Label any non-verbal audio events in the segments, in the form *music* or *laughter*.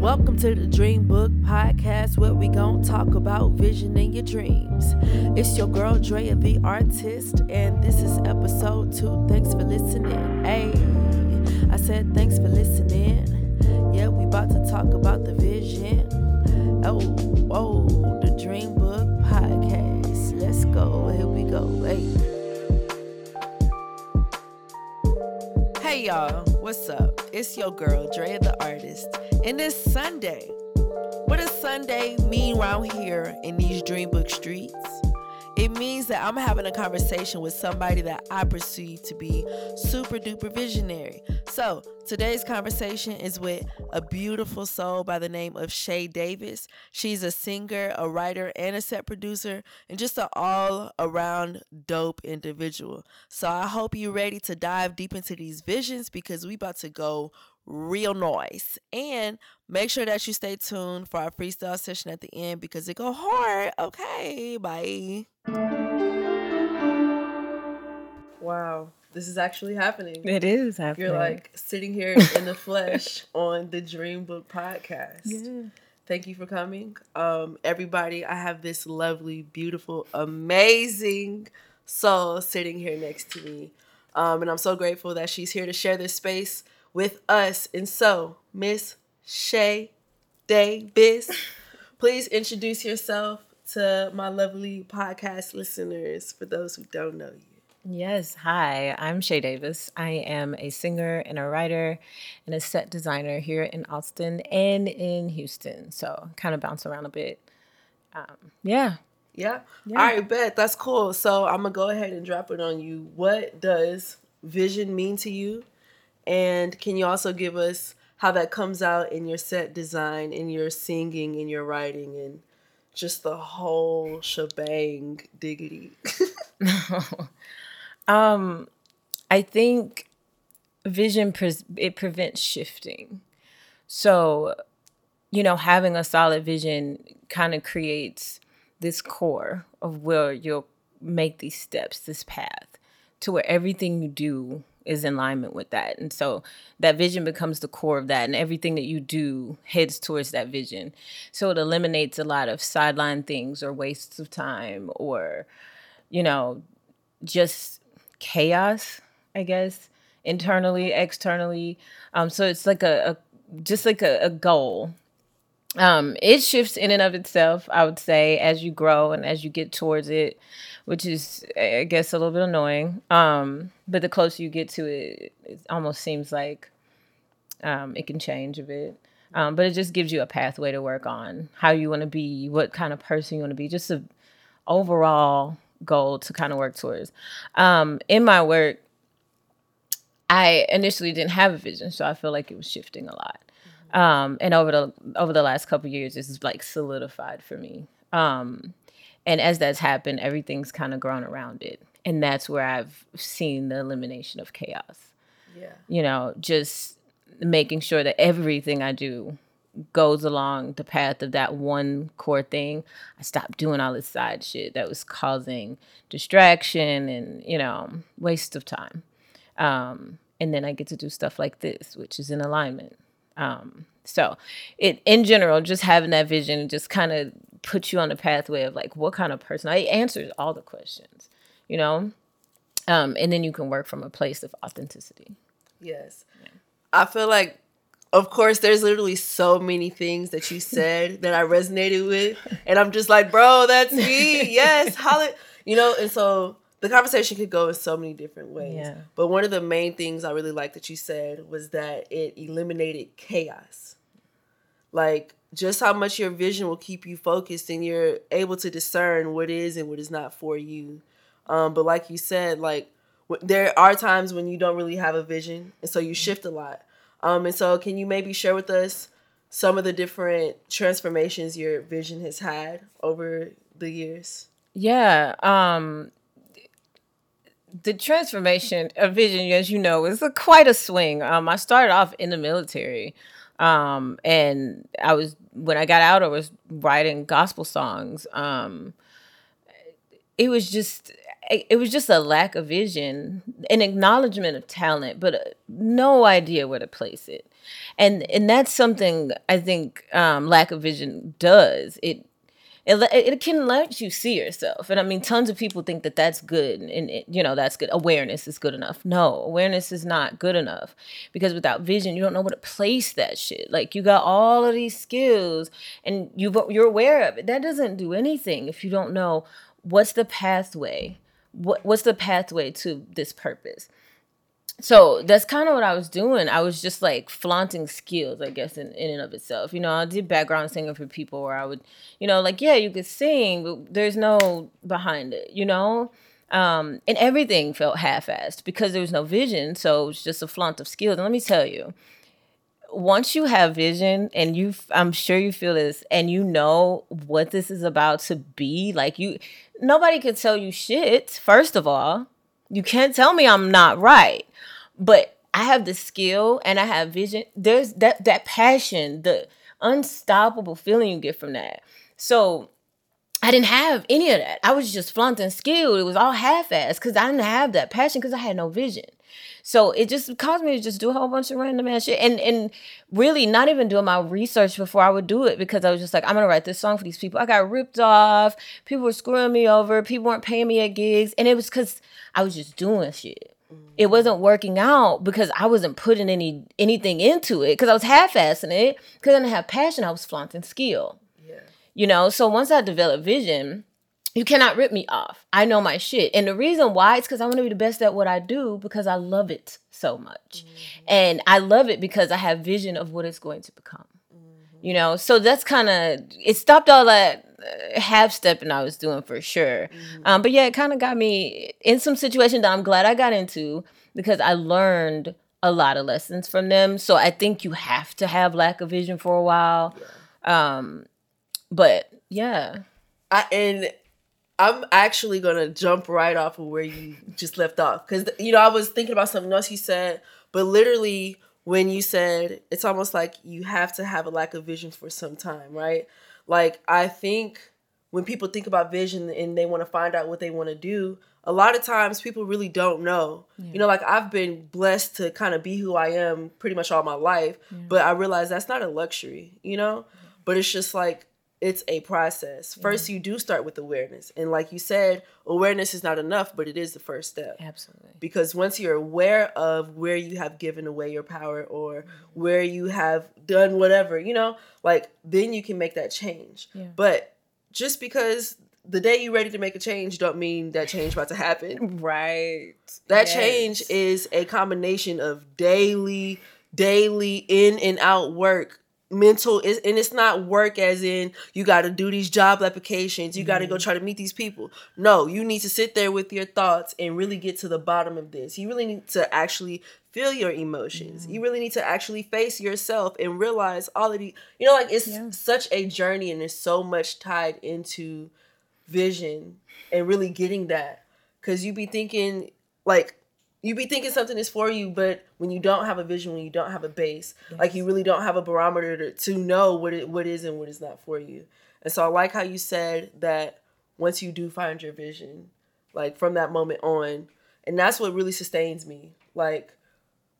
Welcome to the Dream Book Podcast, where we gon' talk about vision in your dreams. It's your girl Drea, the artist, and this is episode two. Thanks for listening. Hey, I said thanks for listening. Yeah, we about to talk about the vision. Oh, oh, the Dream Book Podcast. Let's go. Here we go. Hey. Hey y'all, what's up? It's your girl, Drea the artist, and it's Sunday. What does Sunday mean around here in these Dreambook streets? It means that I'm having a conversation with somebody that I perceive to be super duper visionary. So, today's conversation is with a beautiful soul by the name of Sha Davis. She's a singer, a writer, and a set producer, and just an all around dope individual. So, I hope you're ready to dive deep into these visions because we're about to go real noise. And make sure that you stay tuned for our freestyle session at the end because it go hard. Okay, bye. Wow, this is actually happening. It is happening. You're like sitting here in the flesh *laughs* on the Dream Book podcast. yeah. Thank you for coming. Um, everybody, I have this lovely, beautiful, amazing soul sitting here next to me. Um, and I'm so grateful that she's here to share this space with us. And so, Miss Sha Davis, please introduce yourself to my lovely podcast listeners for those who don't know you. Yes. Hi, I'm Sha Davis. I am a singer and a writer and a set designer here in Austin and in Houston. So kind of bounce around a bit. Um, yeah. Yeah? Yeah. All right, bet. That's cool. So I'm going to go ahead and drop it on you. What does vision mean to you? And can you also give us how that comes out in your set design, in your singing, in your writing, and just the whole shebang diggity? *laughs* um, I think vision pres it prevents shifting. So, you know, having a solid vision kind of creates this core of where you'll make these steps, this path, to where everything you do is in alignment with that. And so that vision becomes the core of that, and everything that you do heads towards that vision. So it eliminates a lot of sideline things or wastes of time or, you know, just chaos, I guess, internally, externally. Um, so it's like a, a just like a, a goal. Um, it shifts in and of itself, I would say, as you grow and as you get towards it, which is, I guess, a little bit annoying. Um, but the closer you get to it, it almost seems like um, it can change a bit. Um, but it just gives you a pathway to work on how you want to be, what kind of person you want to be, just a overall goal to kind of work towards. Um, in my work, I initially didn't have a vision, so I feel like it was shifting a lot. Um, and over the over the last couple years, this is like solidified for me. Um, and as that's happened, everything's kind of grown around it, and that's where I've seen the elimination of chaos. yeah. You know, just making sure that everything I do goes along the path of that one core thing. I stopped doing all this side shit that was causing distraction and you know waste of time. Um, and then I get to do stuff like this, which is in alignment. Um, so, it in general, just having that vision just kind of puts you on the pathway of like what kind of person. I answers all the questions, you know, um, and then you can work from a place of authenticity. Yes. I feel like, of course, there's literally so many things that you *laughs* said that I resonated with. And I'm just like, bro, that's me. Yes. Holla. *laughs* You know, and so the conversation could go in so many different ways. Yeah. But one of the main things I really liked that you said was that it eliminated chaos. Like, just how much your vision will keep you focused and you're able to discern what is and what is not for you. Um, but like you said, like w- there are times when you don't really have a vision, and so you shift a lot. Um, and so, can you maybe share with us some of the different transformations your vision has had over the years? Yeah. Um the transformation of vision, as you know, is a, quite a swing. Um, I started off in the military, um, and I was when I got out, I was writing gospel songs. Um, it was just it was just a lack of vision, an acknowledgement of talent, but uh, no idea where to place it. and and that's something I think um, lack of vision does. It it, it can let you see yourself. And i mean tons of people think that that's good and it, you know that's good. Awareness is good enough. No awareness is not good enough because without vision you don't know where to place that shit. Like you got all of these skills and you you're aware of it. That doesn't do anything if you don't know what's the pathway what, what's the pathway to this purpose so that's kind of what I was doing. I was just like flaunting skills, I guess, in, in and of itself. You know, I did background singing for people where I would, you know, like, yeah, you could sing, but there's no behind it, you know? Um, and everything felt half assed because there was no vision. So it was just a flaunt of skills. And let me tell you, once you have vision and you, I'm sure you feel this, and you know what this is about to be, like you, nobody could tell you shit, first of all. You can't tell me I'm not right but I have the skill and I have vision. There's that that passion, the unstoppable feeling you get from that. So I didn't have any of that. I was just flaunting skill. It was all half-assed because I didn't have that passion because I had no vision. So it just caused me to just do a whole bunch of random ass shit and and really not even doing my research before I would do it because I was just like, I'm gonna write this song for these people. I got ripped off. People were screwing me over. People weren't paying me at gigs, and it was because I was just doing shit it wasn't working out because I wasn't putting any anything into it because I was half-assing it because I didn't have passion. I was flaunting skill. Yeah. You know, so once I developed vision, you cannot rip me off. I know my shit. And the reason why is because I want to be the best at what I do because I love it so much. Mm-hmm. And I love it because I have vision of what it's going to become. Mm-hmm. You know, so that's kind of it stopped all that half stepping I was doing for sure. Mm-hmm. Um, but yeah, it kind of got me in some situations that I'm glad I got into because I learned a lot of lessons from them. So I think you have to have lack of vision for a while. Yeah. Um, but yeah. I and I'm actually gonna jump right off of where you just left off because you know I was thinking about something else you said, but literally when you said it's almost like you have to have a lack of vision for some time, right? Like I think when people think about vision and they want to find out what they want to do, a lot of times people really don't know. Yeah. You know, like I've been blessed to kind of be who I am pretty much all my life, yeah. but I realize that's not a luxury, you know? Yeah. But it's just like it's a process. First, you do start with awareness. And like you said, awareness is not enough, but it is the first step. Absolutely. Because once you're aware of where you have given away your power or mm-hmm. where you have done whatever, you know, like then you can make that change. Yeah. But just because the day you're ready to make a change don't mean that change about to happen. *laughs* Right. That yes. change is a combination of daily, daily in and out work mental is, and it's not work as in you got to do these job applications you got to go mm-hmm. try to meet these people no you need to sit there with your thoughts and really get to the bottom of this you really need to actually feel your emotions mm-hmm. you really need to actually face yourself and realize all of the you know like it's yeah. such a journey and it's so much tied into vision and really getting that because you be thinking like you be thinking something is for you, but when you don't have a vision, when you don't have a base, yes. like you really don't have a barometer to, to know what it what is and what is not for you. And so I like how you said that once you do find your vision, like from that moment on, and that's what really sustains me. Like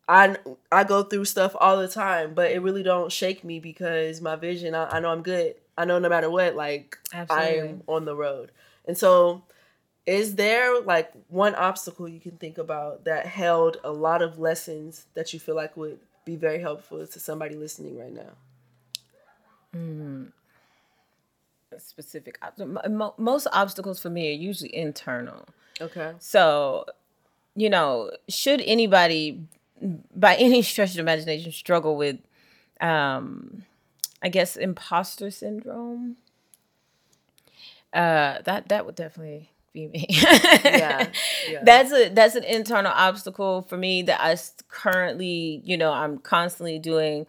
I I go through stuff all the time, but it really don't shake me because my vision. I, I know I'm good. I know no matter what, like Absolutely. I am on the road. And so is there like one obstacle you can think about that held a lot of lessons that you feel like would be very helpful to somebody listening right now? Mm. Specific. Most obstacles for me are usually internal. Okay. So, you know, should anybody, by any stretch of imagination, struggle with, um, I guess, imposter syndrome, uh, that that would definitely be me. yeah, *laughs* yeah, That's a that's an internal obstacle for me that I currently, you know, I'm constantly doing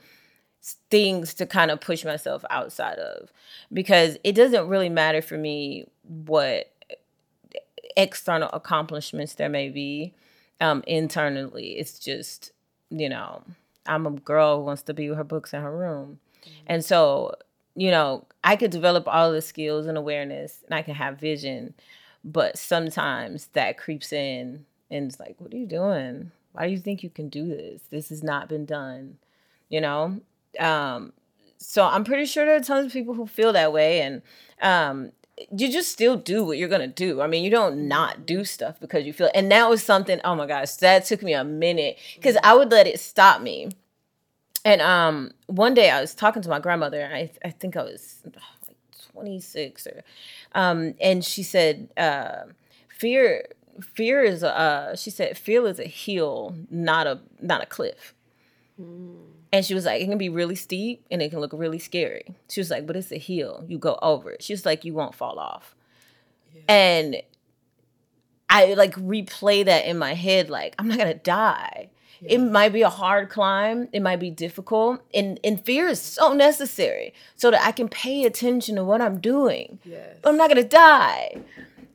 things to kind of push myself outside of because it doesn't really matter for me what external accomplishments there may be um internally it's just you know i'm a girl who wants to be with her books in her room mm-hmm. and so you know i could develop all the skills and awareness and i can have vision but sometimes that creeps in and it's like, what are you doing? Why do you think you can do this? This has not been done. you know? Um, so I'm pretty sure there are tons of people who feel that way. And um, you just still do what you're gonna do. I mean, you don't not do stuff because you feel. And that was something. Oh my gosh, that took me a minute because I would let it stop me. And um, one day I was talking to my grandmother, and I I think I was 26 or, um, and she said, uh, fear fear is uh she said fear is a hill, not a not a cliff. Mm. And she was like, it can be really steep and it can look really scary. She was like, but it's a hill. You go over it. She was like, you won't fall off. Yeah. And I like replay that in my head, like, I'm not gonna die. It might be a hard climb, it might be difficult. And and fear is so necessary so that I can pay attention to what I'm doing. Yes. But I'm not gonna die.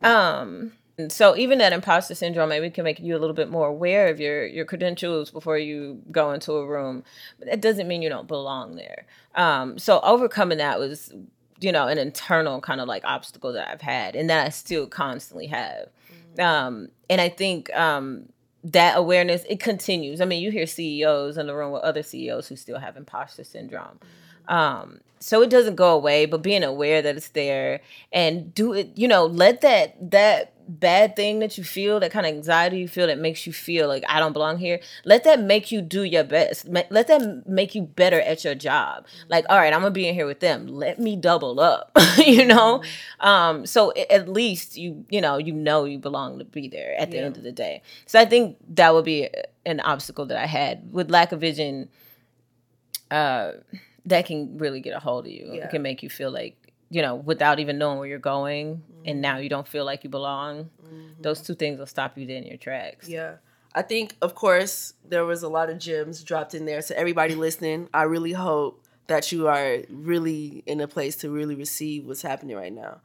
Um so even that imposter syndrome maybe can make you a little bit more aware of your your credentials before you go into a room but that doesn't mean you don't belong there um, so overcoming that was you know an internal kind of like obstacle that i've had and that i still constantly have mm-hmm. um, and i think um, that awareness it continues i mean you hear ceos in the room with other ceos who still have imposter syndrome. Um, so it doesn't go away but being aware that it's there and do it you know let that that bad thing that you feel, that kind of anxiety you feel that makes you feel like I don't belong here, let that make you do your best. Let that make you better at your job. Like, all right, I'm gonna be in here with them. Let me double up, *laughs* you know. Mm-hmm. Um, so at least you, you know, you know you belong to be there at the yeah. end of the day. So I think that would be an obstacle that I had with lack of vision. Uh, that can really get a hold of you. Yeah. It can make you feel like you know, without even knowing where you're going, mm-hmm. and now you don't feel like you belong, mm-hmm. those two things will stop you dead in your tracks. Yeah. I think, of course, there was a lot of gems dropped in there. So, everybody listening, I really hope that you are really in a place to really receive what's happening right now.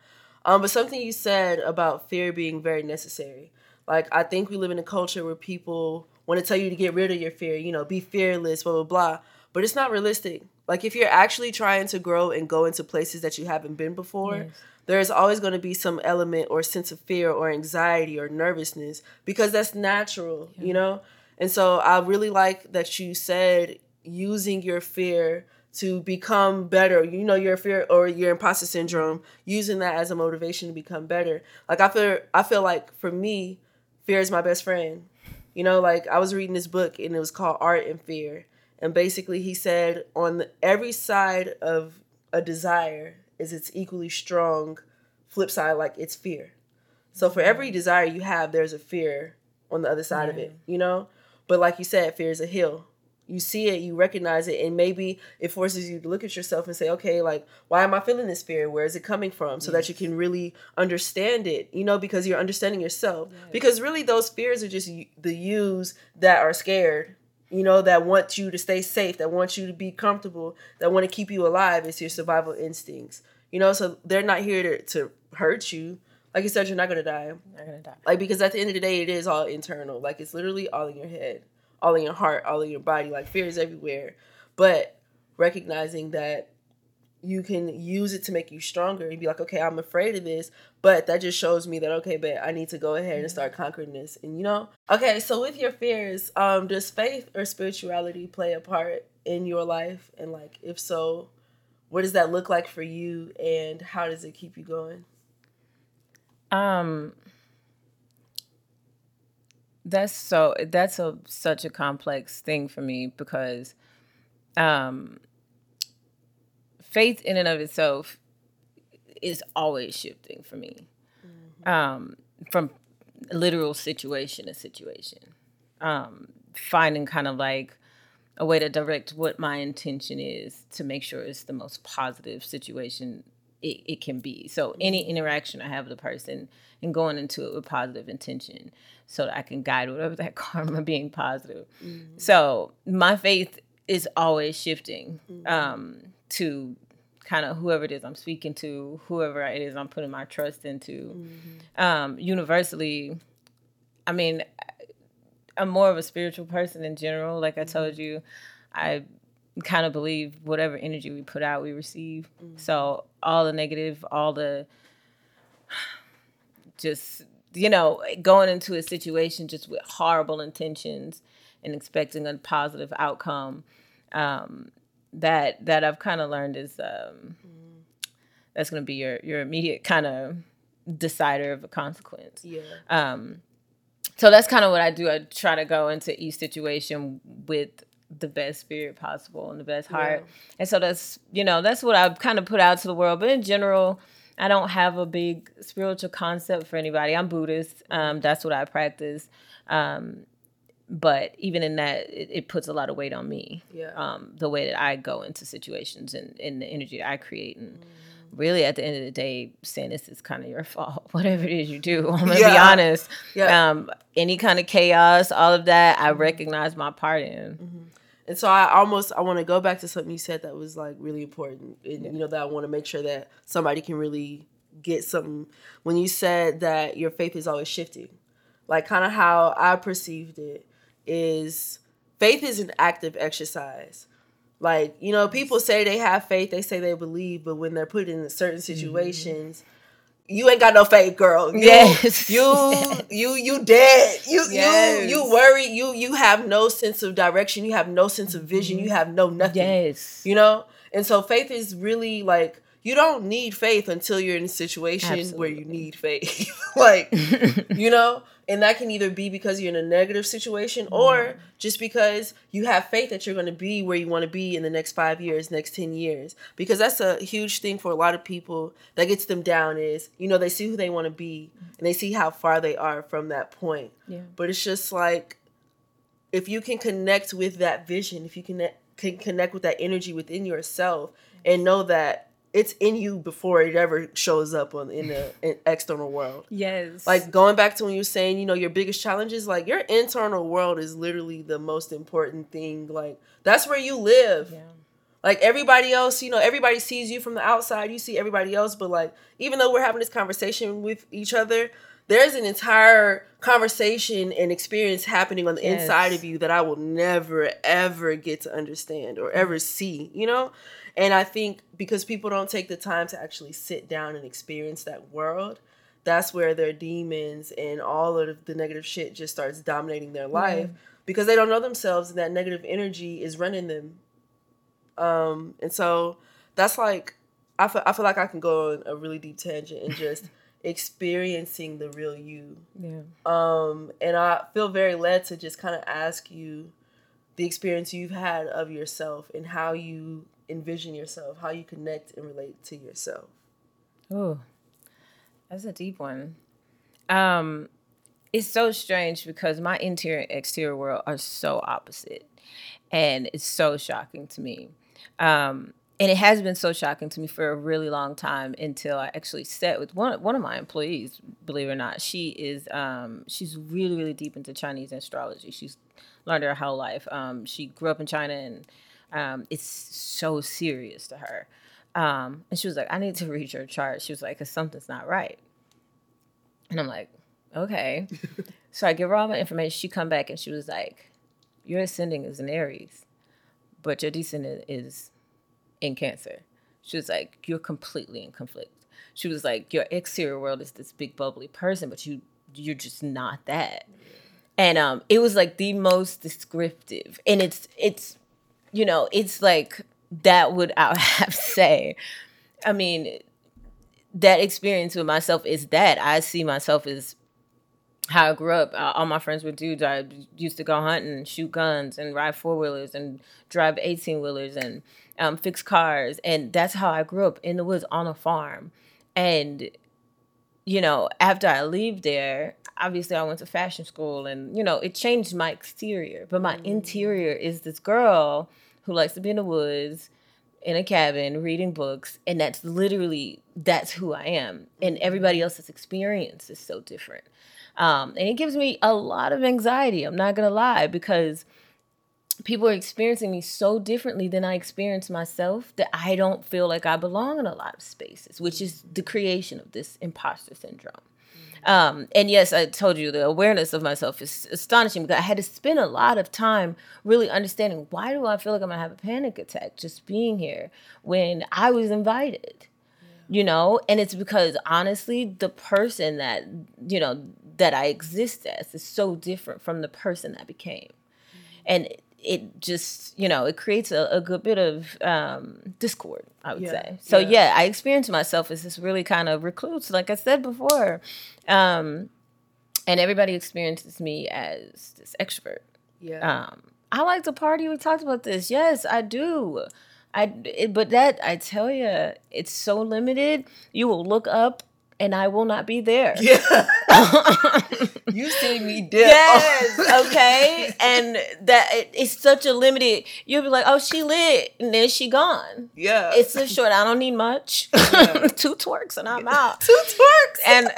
Um, but something you said about fear being very necessary. Like, I think we live in a culture where people want to tell you to get rid of your fear, you know, be fearless, blah, blah, blah. But it's not realistic. Like if you're actually trying to grow and go into places that you haven't been before, yes. there's always going to be some element or sense of fear or anxiety or nervousness because that's natural, yeah. you know? And so I really like that you said using your fear to become better. You know your fear or your imposter syndrome, using that as a motivation to become better. Like I feel I feel like for me, fear is my best friend. You know, like I was reading this book and it was called Art and Fear. And basically, he said on the, every side of a desire is its equally strong flip side, like it's fear. So for every desire you have, there's a fear on the other side yeah. of it, you know? But like you said, fear is a hill. You see it, you recognize it, and maybe it forces you to look at yourself and say, okay, like, why am I feeling this fear? Where is it coming from? So yes. that you can really understand it, you know, because you're understanding yourself. Yes. Because really, those fears are just the yous that are scared you know, that want you to stay safe, that want you to be comfortable, that want to keep you alive. It's your survival instincts. You know, so they're not here to, to hurt you. Like you said, you're not gonna die. Not gonna die. Like because at the end of the day, it is all internal. Like it's literally all in your head, all in your heart, all in your body. Like fear is everywhere. But recognizing that you can use it to make you stronger and be like, okay, I'm afraid of this, but that just shows me that okay, but I need to go ahead and start conquering this. And you know, okay, so with your fears, um, does faith or spirituality play a part in your life? And like, if so, what does that look like for you, and how does it keep you going? Um, that's so that's a such a complex thing for me because, um faith in and of itself is always shifting for me mm-hmm. um, from literal situation to situation um, finding kind of like a way to direct what my intention is to make sure it's the most positive situation it, it can be so any mm-hmm. interaction i have with a person and going into it with positive intention so that i can guide whatever *laughs* that karma being positive mm-hmm. so my faith is always shifting mm-hmm. um, to kind of whoever it is I'm speaking to, whoever it is I'm putting my trust into. Mm-hmm. Um, universally, I mean, I'm more of a spiritual person in general. Like I told mm-hmm. you, I kind of believe whatever energy we put out, we receive. Mm-hmm. So all the negative, all the just you know going into a situation just with horrible intentions and expecting a positive outcome um, that that I've kind of learned is um, that's going to be your your immediate kind of decider of a consequence. Yeah. Um, so that's kind of what I do. I try to go into each situation with the best spirit possible and the best heart. Yeah. And so that's, you know, that's what I've kind of put out to the world. But in general, I don't have a big spiritual concept for anybody. I'm Buddhist. Um, that's what I practice. Um, but even in that, it, it puts a lot of weight on me. Yeah. Um, the way that I go into situations and, and the energy that I create. And really, at the end of the day, saying this is kind of your fault. *laughs* Whatever it is you do, I'm going to be honest. Yeah. Um, any kind of chaos, all of that, I recognize my part in. And so I almost I want to go back to something you said that was like really important. And, You know that I want to make sure that somebody can really get something when you said that your faith is always shifting. Like kind of how I perceived it is faith is an active exercise. Like, you know, people say they have faith, they say they believe, but when they're put in certain mm-hmm. situations, you ain't got no faith, girl. You, Yes. *laughs* you you you dead. You Yes. you you worry. You you have no sense of direction. You have no sense of vision. Mm-hmm. You have no nothing. Yes. You know? And so faith is really like you don't need faith until you're in a situation where you need faith. *laughs* like, *laughs* you know? And that can either be because you're in a negative situation or just because you have faith that you're going to be where you want to be in the next 5 years, next 10 years. Because that's a huge thing for a lot of people that gets them down is, you know, they see who they want to be and they see how far they are from that point. Yeah. But it's just like if you can connect with that vision, if you can, can connect with that energy within yourself and know that it's in you before it ever shows up on in the *laughs* in external world. Yes. Like going back to when you were saying, you know, your biggest challenges, like your internal world is literally the most important thing. Like that's where you live. yeah. Like everybody else, you know, everybody sees you from the outside. You see everybody else, but like even though we're having this conversation with each other, there's an entire conversation and experience happening on the Yes. inside of you that I will never ever get to understand or ever mm. see, you know? And I think because people don't take the time to actually sit down and experience that world, that's where their demons and all of the negative shit just starts dominating their life because they don't know themselves and that negative energy is running them um, and so that's like I feel, I feel like I can go on a really deep tangent and just *laughs* experiencing the real you. Yeah. Um, and I feel very led to just kind of ask you the experience you've had of yourself and how you envision yourself, how you connect and relate to yourself. Oh, that's a deep one. Um, it's so strange because my interior and exterior world are so opposite, and it's so shocking to me. Um, and it has been so shocking to me for a really long time until I actually sat with one one of my employees. Believe it or not, she is um, she's really really deep into Chinese astrology. She's learned her whole life. Um, she grew up in China, and um, it's so serious to her. Um, and she was like, I need to read your chart. She was like, because something's not right. And I'm like, okay. *laughs* so I give her all my information. She come back and she was like, your ascending is in Aries, but your descendant is in Cancer. She was like, you're completely in conflict. She was like, your exterior world is this big bubbly person, but you you're just not that. And um, it was like the most descriptive, and it's it's you know it's like that would I *laughs* have to say. I mean, that experience with myself is that I see myself as how I grew up. All my friends were dudes. I used to go hunting, shoot guns, and ride four wheelers, and drive eighteen wheelers, and um, fix cars. And that's how I grew up in the woods on a farm. And you know, after I leave there, obviously I went to fashion school, and you know, it changed my exterior, but my interior is this girl who likes to be in the woods in a cabin reading books and that's literally that's who i am. And everybody else's experience is so different. Um, and it gives me a lot of anxiety i'm not gonna lie because people are experiencing me so differently than i experience myself that i don't feel like i belong in a lot of spaces which is the creation of this imposter syndrome um, and yes, I told you the awareness of myself is astonishing because I had to spend a lot of time really understanding why do I feel like I'm gonna have a panic attack just being here when I was invited, you know? And it's because honestly, the person that, you know, that I exist as is so different from the person I became. And it just you know it creates a, a good bit of um, discord i would Yeah, say so yeah. yeah. i experience myself as this really kind of recluse like i said before um, and everybody experiences me as this extrovert Yeah. um, I like to party. We talked about this. Yes, I do. I it, but that I tell you, it's so limited. You will look up, and I will not be there. yeah. *laughs* you see me dip. Yes. *laughs* Okay. and that it, it's such a limited. You'll be like, oh, she lit, and then she gone. yeah. It's a short. I don't need much. *laughs* Yeah. Two twerks, and I'm out. two twerks. and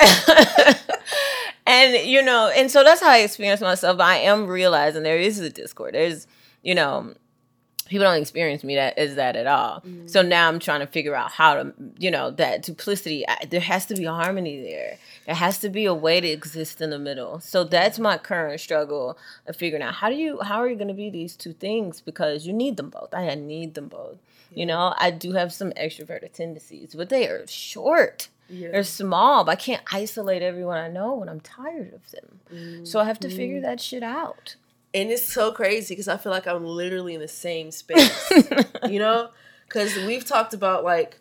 and you know and so that's how i experience myself i am realizing there is a discord there's you know people don't experience me that is that at all. So mm. now i'm trying to figure out how to you know that duplicity I, there has to be harmony there. There has to be a way to exist in the middle. So that's my current struggle of figuring out how do you how are you going to be these two things? Because you need them both. I need them both. You know i do have some extroverted tendencies but they are short. Yeah. they're small, but I can't isolate everyone I know when I'm tired of them. So I have to figure mm. that shit out. And it's so crazy because I feel like I'm literally in the same space. *laughs* you know? Because we've talked about like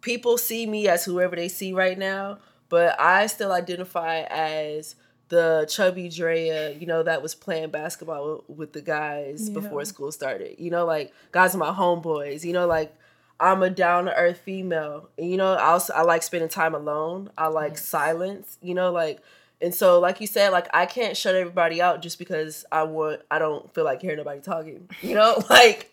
people see me as whoever they see right now, but I still identify as the chubby Drea, you know, that was playing basketball with the guys before school started. You know, like guys are my homeboys. You know, like I'm a down to earth female. And, you know, I also I like spending time alone. I like silence. You know, like and so like you said, like I can't shut everybody out just because I want I don't feel like hearing nobody talking. You know, *laughs* like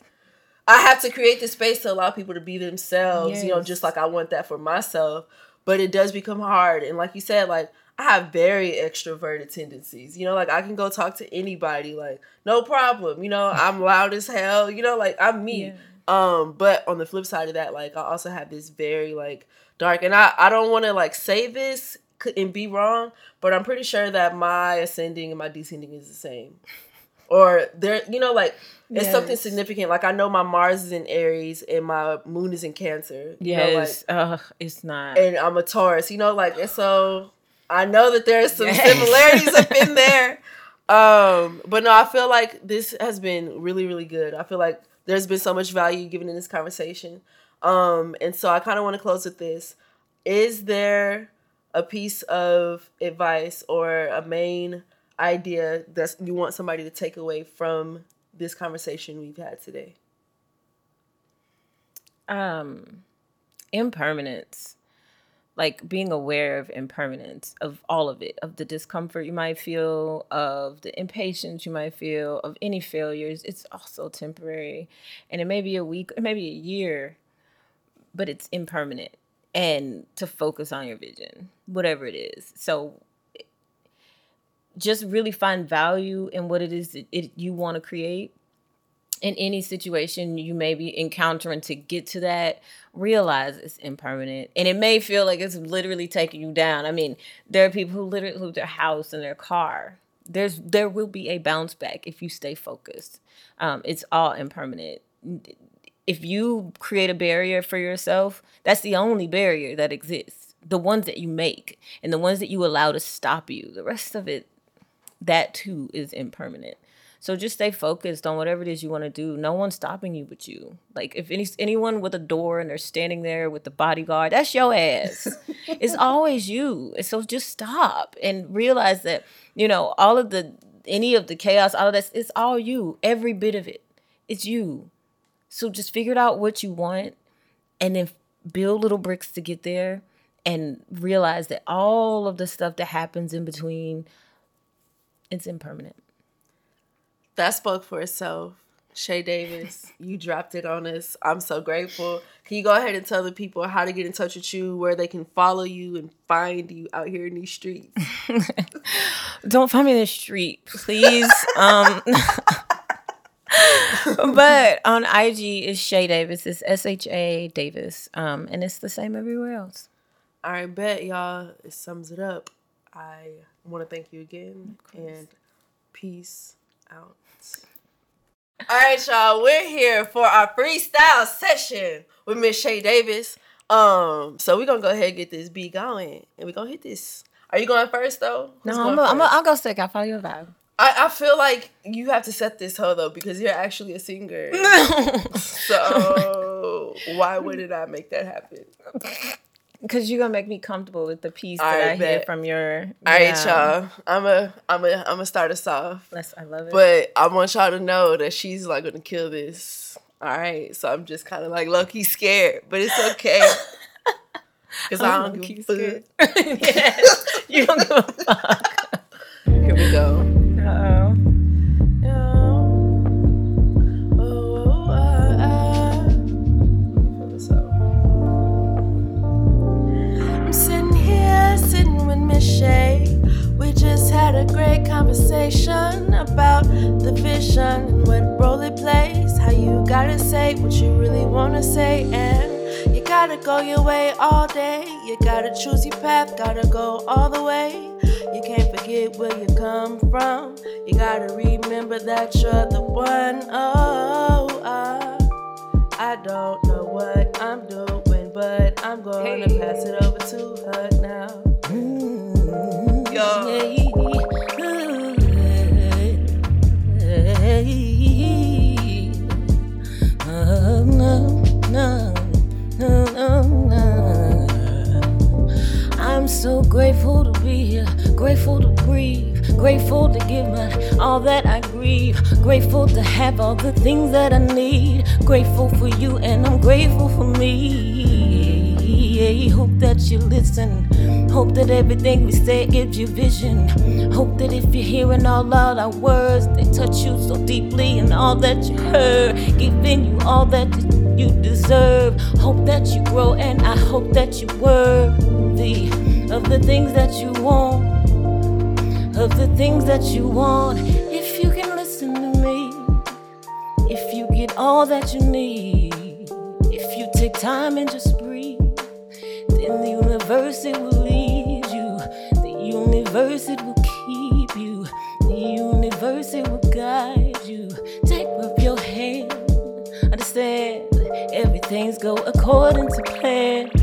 I have to create the space to allow people to be themselves, you know, just like I want that for myself. But it does become hard. And like you said, like I have very extroverted tendencies. You know, like I can go talk to anybody, like, no problem. You know, I'm *laughs* loud as hell, you know, like I'm me. Yeah. Um, but on the flip side of that, like I also have this very like dark and I, I don't wanna like say this and be wrong, but I'm pretty sure that my ascending and my descending is the same. Or there, you know, like it's something significant. Like I know my Mars is in Aries and my Moon is in Cancer. You know, like, Yes. It's not. and I'm a Taurus. You know, like and so I know that there's some Yes. similarities up in *laughs* there. Um, but no, I feel like this has been really, really good. I feel like there's been so much value given in this conversation. Um, and so I kind of want to close with this. Is there a piece of advice or a main idea that you want somebody to take away from this conversation we've had today? um impermanence. Like being aware of impermanence of all of it of the discomfort you might feel of the impatience you might feel of any failures. It's also temporary. And it may be a week or maybe a year but it's impermanent and to focus on your vision whatever it is so just really find value in what it is that it, you want to create in any situation you may be encountering to get to that, realize it's impermanent. And it may feel like it's literally taking you down. I mean, there are people who literally lose their house and their car. There's there will be a bounce back if you stay focused. Um, it's all impermanent. If you create a barrier for yourself, that's the only barrier that exists. The ones that you make and the ones that you allow to stop you. The rest of it, that too is impermanent. So just stay focused on whatever it is you want to do. No one's stopping you but you. Like if any anyone with a door and they're standing there with the bodyguard, that's your ass. *laughs* it's always you. And So just stop and realize that you know all of the any of the chaos, all of this, it's all you. Every bit of it, it's you. So just figure out what you want, and then build little bricks to get there, and realize that all of the stuff that happens in between, it's impermanent. That spoke for itself. Sha Davis, *laughs* you dropped it on us. I'm so grateful. Can you go ahead and tell the people how to get in touch with you, where they can follow you and find you out here in these streets? *laughs* Don't find me in the street, please. um, *laughs* but on IG is Sha Davis. It's S H A Davis. Um, and it's the same everywhere else. All right, bet y'all. It sums it up. I want to thank you again and peace out. All right, y'all. We're here for our freestyle session with Miss Sha Davis. Um, so we're gonna go ahead and get this beat going, and we're gonna hit this. Are you going first though? Who's No, I'm a, I'm a, first? I'll go second. I'll follow your vibe. I, I feel like you have to set this hoe though because you're actually a singer. *laughs* No. so why wouldn't I make that happen? Because you're gonna make me comfortable with the piece that I, I hear from your. All right, y'all. I'm a, I'm a, I'm gonna start us off. That's, I love it. But I want y'all to know that she's like gonna kill this. All right, so I'm just kind of like low key scared, but it's okay. *laughs* Cause I don't give a fuck. *laughs* yes, you don't give a fuck. Here we go. Had a great conversation about the vision and what role it plays. How you gotta say what you really wanna say, and you gotta go your way all day. You gotta choose your path, gotta go all the way. You can't forget where you come from. You gotta remember that you're the one. Oh, uh, I don't know what I'm doing, but I'm gonna hey. pass it over to her now. Mm-hmm. Yo. I'm so grateful to be here, grateful to breathe, grateful to give my all that I grieve, grateful to have all the things that I need, grateful for you, and I'm grateful for me. Hope that you listen, hope that everything we say gives you vision. Hope that if you're hearing all our words, they touch you so deeply, and all that you heard, giving you all that you deserve. Hope that you grow, and I hope that you're worthy of the things that you want. Of the things that you want. If you can listen to me, if you get all that you need, if you take time and just breathe, then the universe it will lead you. The universe it will keep you. The universe it will guide you. Take up your hand, understand everything's go according to plan.